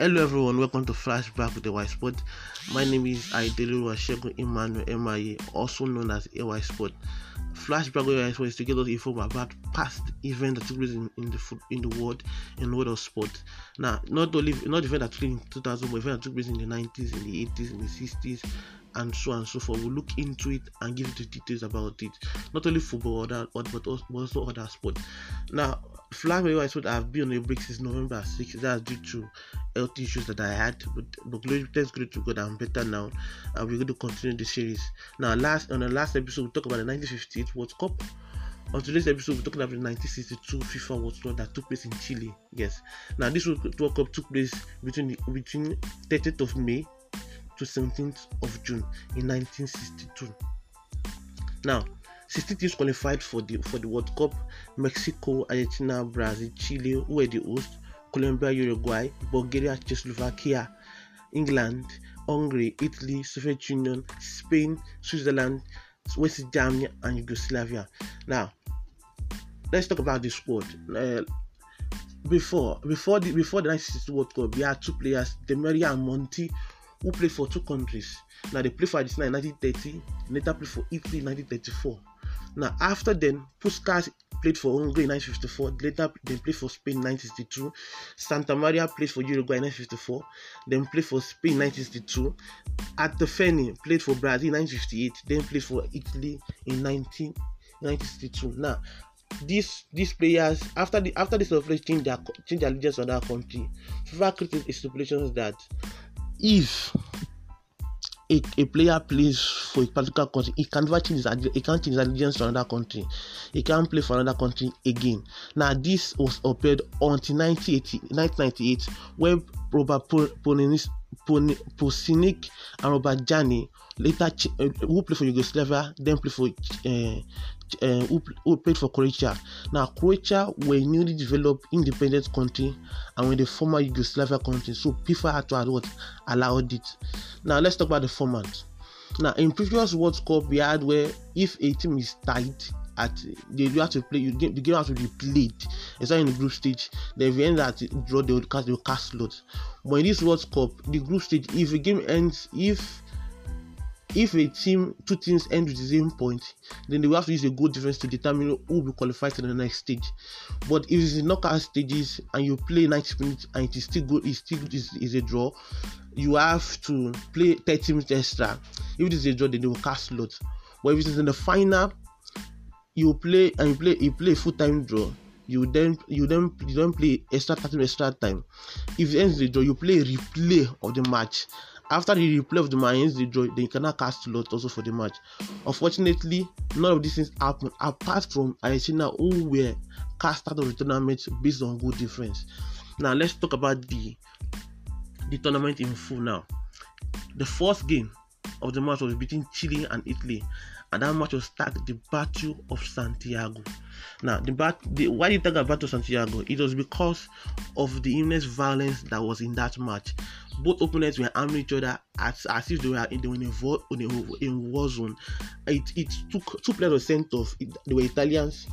Hello everyone, welcome to Flashback with the White Spot. My name is Aidelu Washegun Emmanuel MIA, also known as AY Sport. Flashback with AY Sport is to get us informed about past events that took place in, in the in the world in the world of sport. Now, not only not events that took place in 2000, but events that took place in the 90s, in the 80s, in the 60s, and so on and so forth. We'll look into it and give you the details about it. Not only football, also, but also other sports. Now, Flag Medical Expert I've been on a break since November 6. That's due to health issues that I had. But, but glory, thanks glory to God, I'm better now. And we're going to continue the series. Now, last on the last episode, we talked about the 1958 World Cup. On today's episode, we're talking about the 1962 FIFA World Cup that took place in Chile. Yes. Now, this World Cup took place between the, between 30th of May to 17th of June in 1962. Now, 16 teams qualified for the for the World Cup. Mexico, Argentina, Brazil, Chile, were the hosts, Colombia, Uruguay, Bulgaria, Czechoslovakia, England, Hungary, Italy, Soviet Union, Spain, Switzerland, West Germany, and Yugoslavia. Now, let's talk about the squad. Uh, before before the before the 1962 World Cup, we had two players, Demaria and Monti, who played for two countries. Now they played for Argentina in 1930, later played for Italy in 1934. Now, after then, Puskas played for Hungary in 1954. Later, they played for Spain in 1962. Santa Maria played for Uruguay in 1954. Then played for Spain in 1962. Altafini played for Brazil in 1958. Then played for Italy in 19, 1962. Now, these these players after the after this players change their change their allegiance to another country, FIFA created stipulations that if a, a player plays for a particular country, he can change his he can't change his allegiance to another country. He can't play for another country again. Now this was upheld until 1998 when Robert Prosinečki and Robert Jarni later uh, who played for Yugoslavia then played for uh, uh, who, who played for Croatia. Now, Croatia were a newly developed independent country and were the former Yugoslavia country, so FIFA had to what allowed it. Now, let's talk about the format. Now, in previous World Cup, we had where if a team is tied at they do have to play you game, the game has to be played it's not in the group stage then if you end at draw they will cast they will cast slots but in this world cup the group stage if the game ends if if a team two teams end with the same point then they will have to use a goal difference to determine who will qualify to the next stage. But if it's in knockout stages and you play 90 minutes and it is still good it still is, is a draw you have to play 30 minutes extra. If it is a draw then they will cast lots. But if it is in the final you play and you play you play full time draw you then you then you don't play extra time extra time. If it ends the draw you play replay of the match after the replay of the match the draw, then you cannot cast lot also for the match. Unfortunately, none of these things happened apart from Argentina who were cast out of the tournament based on goal difference. Now let's talk about the the tournament in full now. The first game of the match was between Chile and Italy, and that match was tagged the Battle of Santiago. Now, the, bat- the why did you talk about Santiago? It was because of the immense violence that was in that match both opponents were arming each other as, as if they were in, they were in a, war, in a, in war zone. It, it took two players sent off. It, they were Italians.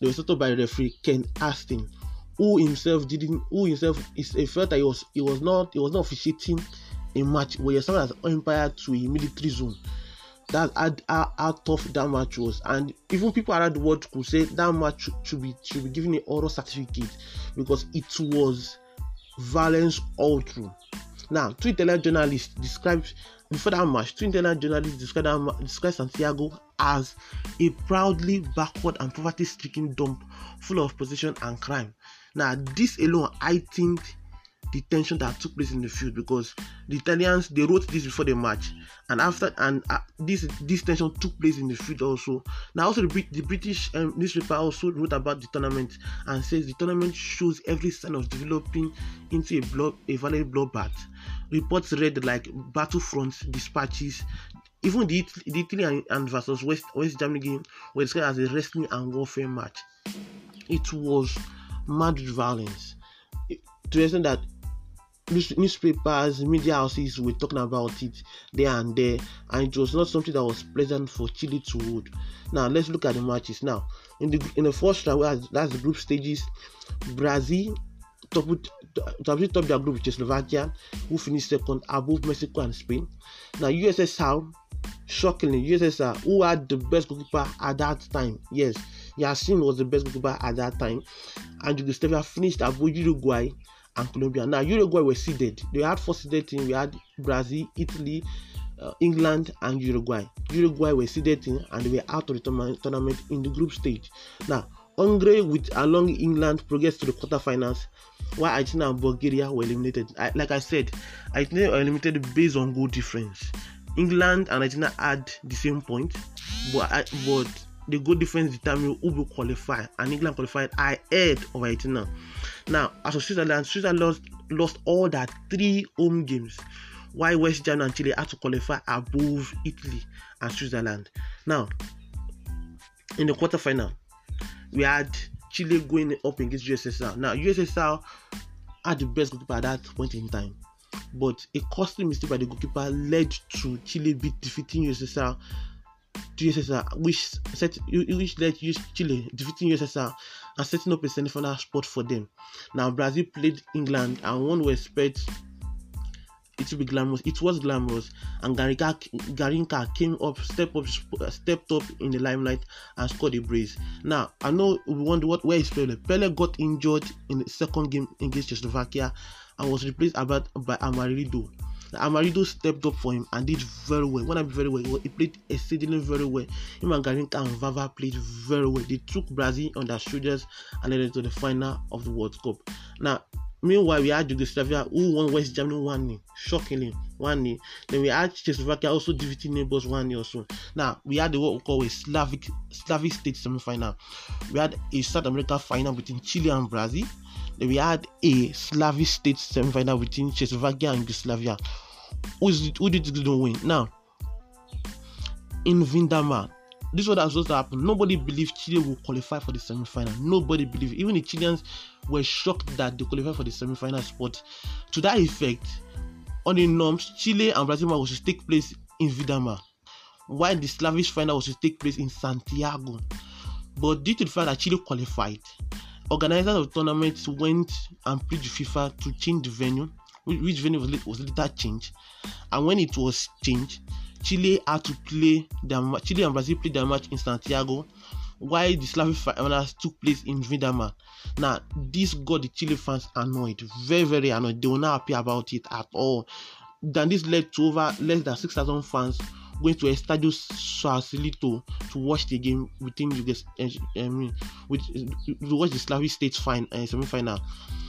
They were off by the referee Ken Aston, who himself didn't. Who himself is he felt that he was he was not he was not officiating a match where he was as umpire to a military zone. That's how, how, how, tough that match was, and even people around the world could say that match should, be should be given an oral certificate because it was violence all through. Now, two Italian journalists described before that match, two Italian journalists described, that, described Santiago as a proudly backward and poverty-stricken dump full of possession and crime. Now, this alone, I think, the tension that took place in the field because the Italians they wrote this before the match, and after and uh, this this tension took place in the field also. Now also the, the British um, newspaper also wrote about the tournament and says the tournament shows every sign of developing into a blood a violent bloodbath. Reports read like battlefront dispatches. Even the, the Italy and, and versus West West Germany game was described as a wrestling and warfare match. It was mad violence to extent that newspapers, media houses were talking about it there and there, and it was not something that was pleasant for Chile to hold. Now let's look at the matches. Now in the in the first round, that's the group stages, Brazil toppled to have top their group with Czechoslovakia, who finished second above Mexico and Spain. Now USSR, shockingly, USSR, who had the best goalkeeper at that time, yes, Yashin was the best goalkeeper at that time, and Yugoslavia finished above Uruguay and Colombia. Now Uruguay were seeded; they had four seeded teams. We had Brazil, Italy, uh, England, and Uruguay. Uruguay were seeded in, and they were out of the tournament in the group stage. Now Hungary with along England progressed to the quarterfinals, while Argentina and Bulgaria were eliminated. I, like I said, Argentina were eliminated based on goal difference. England and Argentina had the same point, but but the goal difference determined who will qualify, and England qualified ahead of Argentina. Now, as for Switzerland, Switzerland lost, lost all their three home games, while West Germany and Chile had to qualify above Italy and Switzerland. Now, in the quarterfinal, we had Chile going up against USSR. Now, USSR had the best goalkeeper at that point in time, but a costly mistake by the goalkeeper led to Chile beat defeating USSR to USSR, which set which led Chile defeating USSR and setting up a semi-final spot for them. Now, Brazil played England, and one was expect it will be glamorous. It was glamorous, and Garinca, Garinca came up, stepped up, stepped up in the limelight and scored a brace. Now I know we wonder what where is Pele. Pele got injured in the second game against Czechoslovakia and was replaced about by Amarildo. Amarildo stepped up for him and did very well. When I very well, he played exceedingly very well. Him and Garinca and Vava played very well. They took Brazil on their shoulders and led to the final of the World Cup. Now Meanwhile, we had Yugoslavia who won West Germany 1 0, shockingly 1 0. Then we had Czechoslovakia also defeating neighbors 1 0 also. Now, we had the, what we call a Slavic Slavic state semi final. We had a South America final between Chile and Brazil. We had a Slavic state semi final between Czechoslovakia and Yugoslavia. Who, is, who did this win? Now, in Viña del Mar, this was supposed to happen. Nobody believed Chile would qualify for the semi-final. Nobody believed. Even the Chileans were shocked that they qualified for the semi-final spot. To that effect, on the norms, Chile and Brazil was to take place in Viña del Mar, while the Slavic final was to take place in Santiago. But due to the fact that Chile qualified, organizers of the tournament went and pleaded FIFA to change the venue, which venue was, later changed. And when it was changed, Chile had to play their Chile and Brazil played their match in Santiago, while the Slavic finals took place in Vindama. Now, this got the Chile fans annoyed, very very annoyed. They were not happy about it at all. Then this led to over less than six thousand fans going to Estadio Sausalito to watch the game within the I mean, with, to watch the Slavic States fine, uh, semi-final.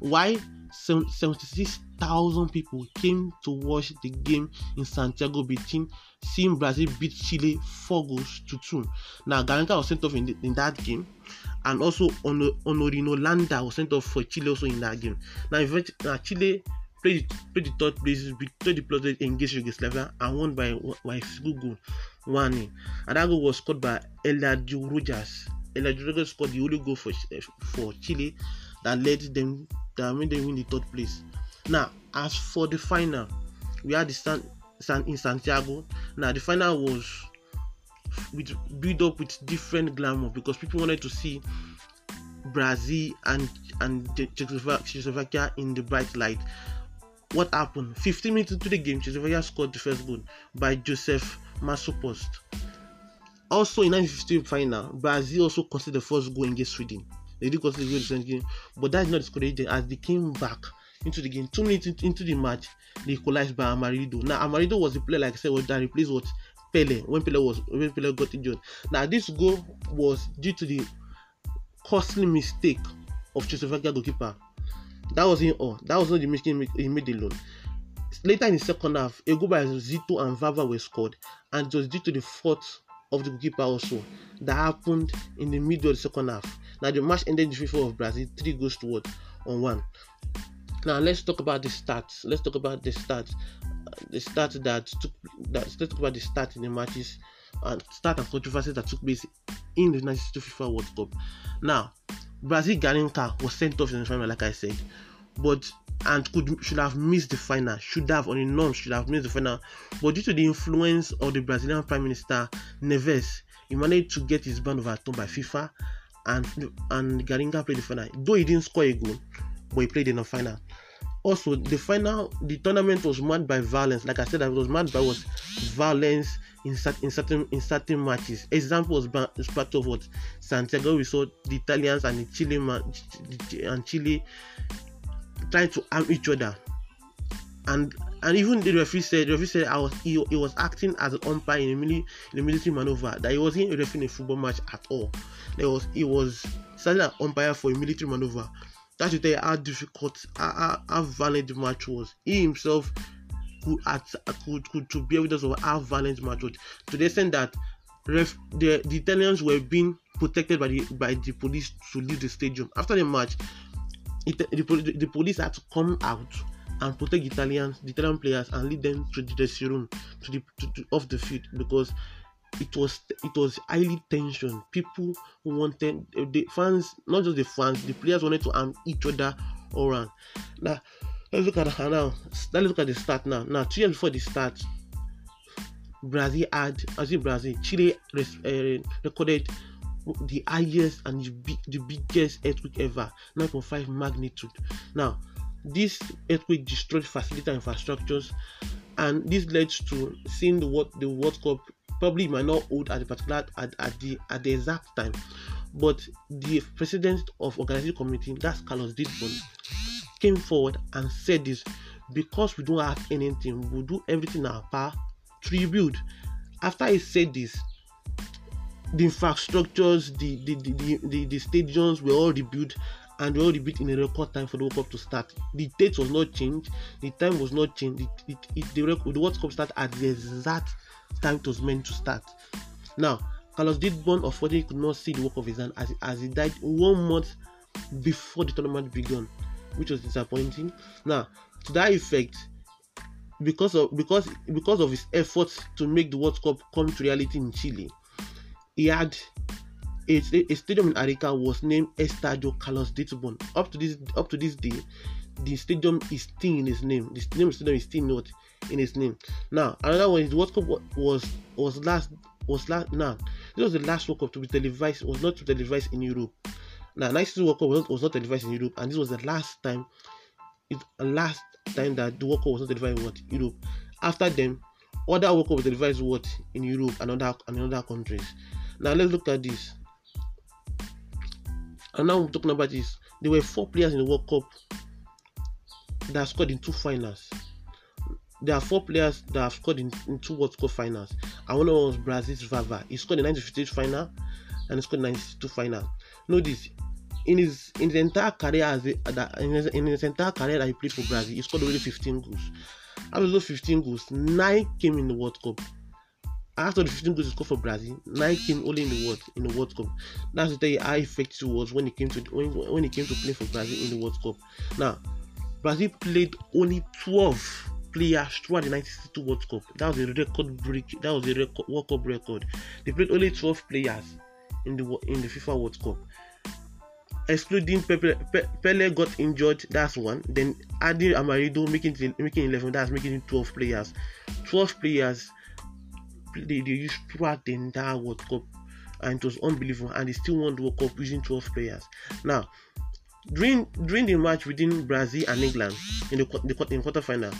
Why 76,000 people came to watch the game in Santiago between seeing Brazil beat Chile 4 goals to 2. Now, Garinca was sent off in, the, in that game, and also Honorino Landa was sent off for Chile also in that game. Now, now Chile played the third place, played the plotted against Yugoslavia, and won by, by a goal, 1 And that goal was scored by Eladio Rojas. Eladio Rojas scored the only goal for, for Chile that led them that made them win the third place. Now, as for the final, we had the San, San in Santiago. Now, the final was with build up with different glamour because people wanted to see Brazil and and Czechoslovakia in the bright light. What happened? 15 minutes into the game, Czechoslovakia scored the first goal by Joseph Masopust. Also in 1950 final, Brazil also conceded the first goal against Sweden. They did concede the goal game, but that is not discouraging as they came back into the game. Two minutes into the match, they equalized by Amarildo. Now Amarildo was the player, like I said, that replaced what Pele when Pele was when Pele got injured. Now this goal was due to the costly mistake of Czechoslovakia goalkeeper. That was in all. Oh, that was not the mistake he made alone. Later in the second half, a goal by Zito and Vava were scored, and it was due to the fault of the goalkeeper also that happened in the middle of the second half. Now the match ended in favor of Brazil, three goals to one on one. Now let's talk about the stats. Let's talk about the stats. The stats that took that let's talk about the stats in the matches and start and controversies that took place in the 1962 FIFA World Cup. Now, Brazil Garrincha was sent off in the final, like I said, but and could should have missed the final, should have on the norm should have missed the final, but due to the influence of the Brazilian Prime Minister Neves, he managed to get his ban overturned by FIFA, and and Garrincha played the final. Though he didn't score a goal, but he played in the final. Also the final the tournament was marked by violence. Like i said it was marked by was violence in, in certain in certain matches. Example was, part of what? Santiago we saw the italians and the chile and chile trying to arm each other. And and even the referee said the referee said I was he, he was acting as an umpire in a mili, in a military maneuver that he wasn't refereeing a football match at all. There was he was standing an umpire for a military maneuver. That should tell you how difficult, how, how, violent the match was. He himself could, at, could, could to bear with us of how violent the match was. To the extent that ref, the, the Italians were being protected by the by the police to leave the stadium. After the match, it, the, the, the police had to come out and protect Italians, the Italian players, and lead them to the dressing room, to the to, to, off the field because it was it was highly tension. People wanted the fans, not just the fans, the players wanted to arm each other around. Now let's look at now. Let's look at the start now. Now two years before the start, Brazil had, as in Brazil, Chile uh, recorded the highest and the, big, the biggest earthquake ever, 9.5 magnitude. Now this earthquake destroyed facility and infrastructures, and this led to seeing the the World Cup probably might not hold at the particular at, at the at the exact time, but the president of organizing committee, that's Carlos Dittborn, came forward and said this because we don't have anything, we'll do everything in our power to rebuild. After he said this, the infrastructures, the the, the, the, the stadiums were all rebuilt and we already beat in a record time for the World Cup to start. The date was not changed, the time was not changed. It, it, it, the, the World Cup started at the exact time was meant to start. Now, Carlos Dittborn unfortunately could not see the work of his hand as, as he died one month before the tournament began, which was disappointing. Now, to that effect, because of because because of his efforts to make the World Cup come to reality in Chile, he had a, a stadium in Arica was named Estadio Carlos Dittborn. Up to this up to this day, the stadium is still in his name. The name stadium is still not in his name. Now another one is World Cup was was last was last now. This was the last World Cup to be televised. Was not to be televised in Europe. Now, 92 World Cup was not, was not televised in Europe, and this was the last time, it last time that the World Cup was not televised in what Europe. After them, other World Cup was televised what in Europe and other and other countries. Now let's look at this. And now I'm talking about this. There were four players in the World Cup that scored in two finals. There are four players that have scored in, in two World Cup finals. And one was Brazil's Vava. He scored in the 1958 final and he scored in 92 final. Notice in his in his entire career as a, in, his, in his entire career that he played for Brazil, he scored only 15 goals. Out of those 15 goals, nine came in the World Cup after the 15 goals he scored for Brazil, nine came only in the World in the World Cup. That's to tell you how effective he was when he came to when, when he came to play for Brazil in the World Cup. Now, Brazil played only 12 players throughout the 1962 World Cup. That was a record break. That was a record, World Cup record. They played only 12 players in the in the FIFA World Cup. Excluding Pepe, Pele got injured, that's one. Then adding Amarildo, making making 11, that's making 12 players. 12 players they, they used throughout the entire World Cup, and it was unbelievable. And they still won the World Cup using 12 players. Now, during during the match between Brazil and England in the the in quarter final,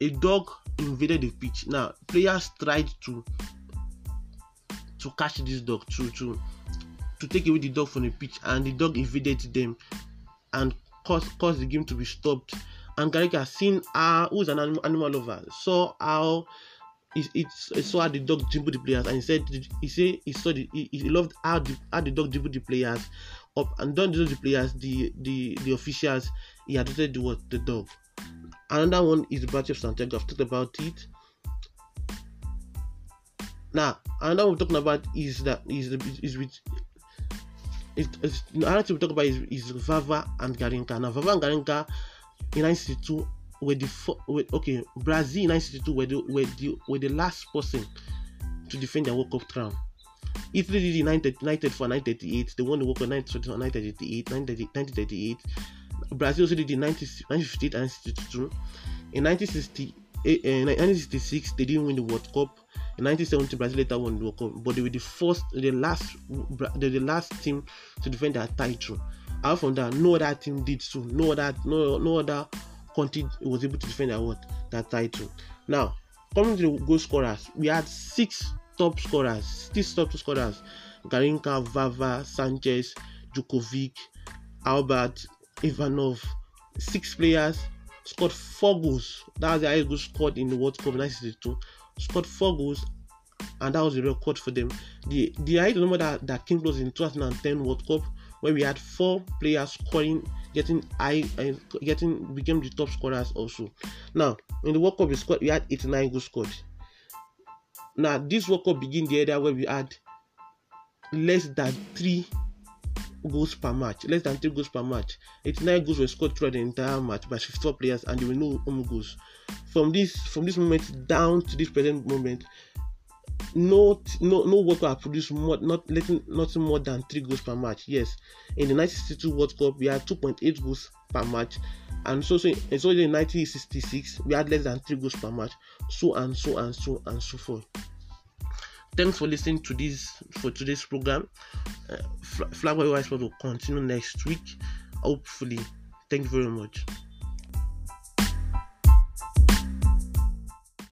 a dog invaded the pitch. Now, players tried to to catch this dog to to to take away the dog from the pitch, and the dog invaded them and caused caused the game to be stopped. And Garrincha, seen uh, who's an animal, animal lover, saw how he, he, saw how the dog dribbled the players and he said he said he saw the he, he loved how the how the dog dribbled the players up and don't do the players the the the officials he adopted the what the dog. Another one is the battle of santiago. I've talked about it. Now another one we're talking about is that is the is with it's, another thing we talk about is, is Vava and Garrincha. Now, Vava and Garrincha in 1962 were the were, okay Brazil in 1962 were the, were the were the last person to defend their World Cup crown. Italy did in 1934 1938. They won the World Cup 1938, 1938. Brazil also did in 1958 and 1962. Eh, eh, in 1960, in 1966, they didn't win the World Cup. In 1970, Brazil later won the World Cup, but they were the first, the last, were the last team to defend their title. Apart from that, no other team did so. No other, no, no other country was able to defend that what that title. Now, coming to the goal scorers, we had six top scorers, six top scorers: Garrincha, Vava, Sanchez, Jerković, Albert, Ivanov. Six players scored four goals. That was the highest goal scored in the World Cup 1962. Scored four goals, and that was a record for them. The the highest number that, that came close in 2010 World Cup, where we had four players scoring, getting high, and getting became the top scorers also. Now in the World Cup, we scored we had 89 goals scored. Now this World Cup begin the area where we had less than three goals per match, less than three goals per match. 89 goals were scored throughout the entire match by 54 players, and there were no home goals. From this from this moment down to this present moment, no no no World Cup produced more not letting nothing more than three goals per match. Yes, in the 1962 World Cup we had 2.8 goals per match, and so so in, so in 1966 we had less than three goals per match. So and so and so and so forth. Thanks for listening to this for today's program. Uh, Flag will continue next week, hopefully. Thank you very much.